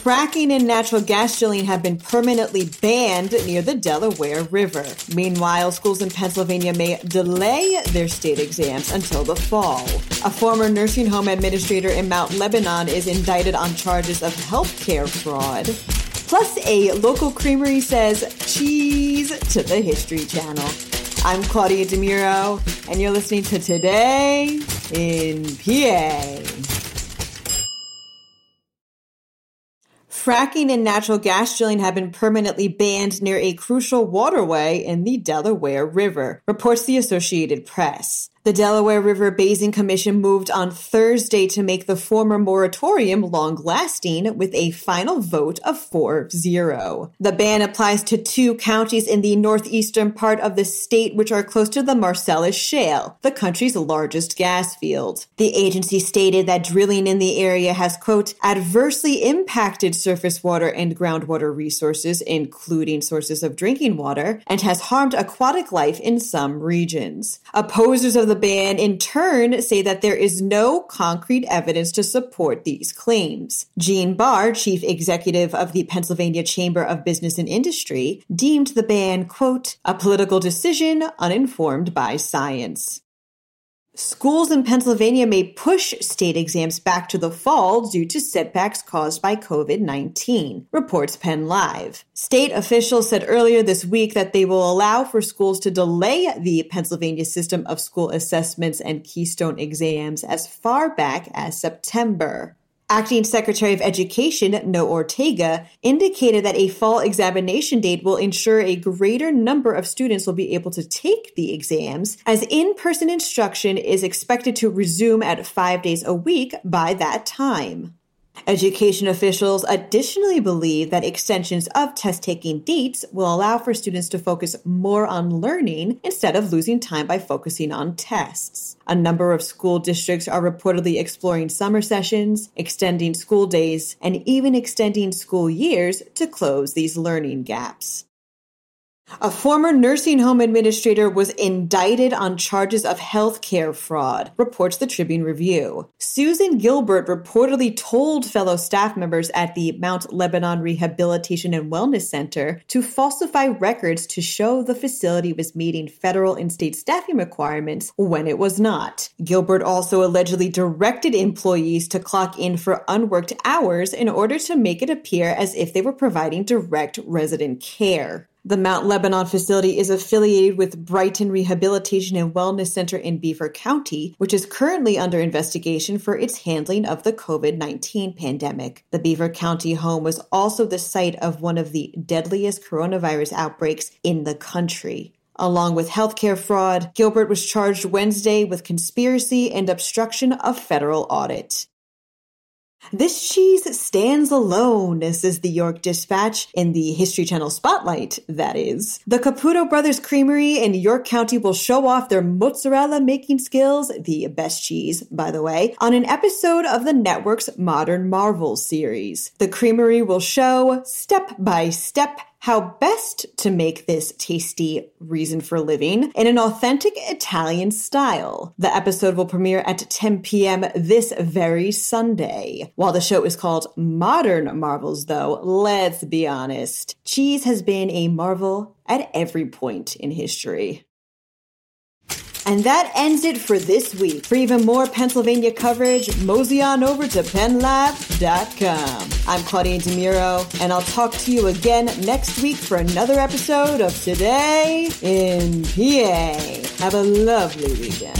Fracking and natural gas drilling have been permanently banned near the Delaware River. Meanwhile, schools in Pennsylvania may delay their state exams until the fall. A former nursing home administrator in Mount Lebanon is indicted on charges of healthcare fraud. Plus, a local creamery says cheese to the History Channel. I'm Claudia DeMuro, and you're listening to Today in PA. Fracking and natural gas drilling have been permanently banned near a crucial waterway in the Delaware River, reports the Associated Press. The Delaware River Basin Commission moved on Thursday to make the former moratorium long lasting with a final vote of 4 0. The ban applies to two counties in the northeastern part of the state, which are close to the Marcellus Shale, the country's largest gas field. The agency stated that drilling in the area has, quote, adversely impacted surface water and groundwater resources, including sources of drinking water, and has harmed aquatic life in some regions. Opposers of the ban in turn say that there is no concrete evidence to support these claims. Gene Barr, chief executive of the Pennsylvania Chamber of Business and Industry, deemed the ban, quote, a political decision uninformed by science. Schools in Pennsylvania may push state exams back to the fall due to setbacks caused by COVID 19, reports Penn Live. State officials said earlier this week that they will allow for schools to delay the Pennsylvania system of school assessments and keystone exams as far back as September. Acting Secretary of Education Noe Ortega indicated that a fall examination date will ensure a greater number of students will be able to take the exams, as in person instruction is expected to resume at five days a week by that time. Education officials additionally believe that extensions of test taking dates will allow for students to focus more on learning instead of losing time by focusing on tests. A number of school districts are reportedly exploring summer sessions, extending school days, and even extending school years to close these learning gaps. A former nursing home administrator was indicted on charges of healthcare fraud, reports the Tribune Review. Susan Gilbert reportedly told fellow staff members at the Mount Lebanon Rehabilitation and Wellness Center to falsify records to show the facility was meeting federal and state staffing requirements when it was not. Gilbert also allegedly directed employees to clock in for unworked hours in order to make it appear as if they were providing direct resident care. The Mount Lebanon facility is affiliated with Brighton Rehabilitation and Wellness Center in Beaver County, which is currently under investigation for its handling of the COVID 19 pandemic. The Beaver County home was also the site of one of the deadliest coronavirus outbreaks in the country. Along with healthcare fraud, Gilbert was charged Wednesday with conspiracy and obstruction of federal audit. This cheese stands alone, says the York Dispatch in the History Channel spotlight, that is. The Caputo Brothers Creamery in York County will show off their mozzarella making skills, the best cheese, by the way, on an episode of the network's Modern Marvels series. The creamery will show, step by step, how best to make this tasty reason for living in an authentic Italian style. The episode will premiere at 10 p.m. this very Sunday. While the show is called Modern Marvels, though, let's be honest, cheese has been a marvel at every point in history. And that ends it for this week. For even more Pennsylvania coverage, mosey on over to pennlab.com. I'm Claudia DeMiro, and I'll talk to you again next week for another episode of Today in PA. Have a lovely weekend.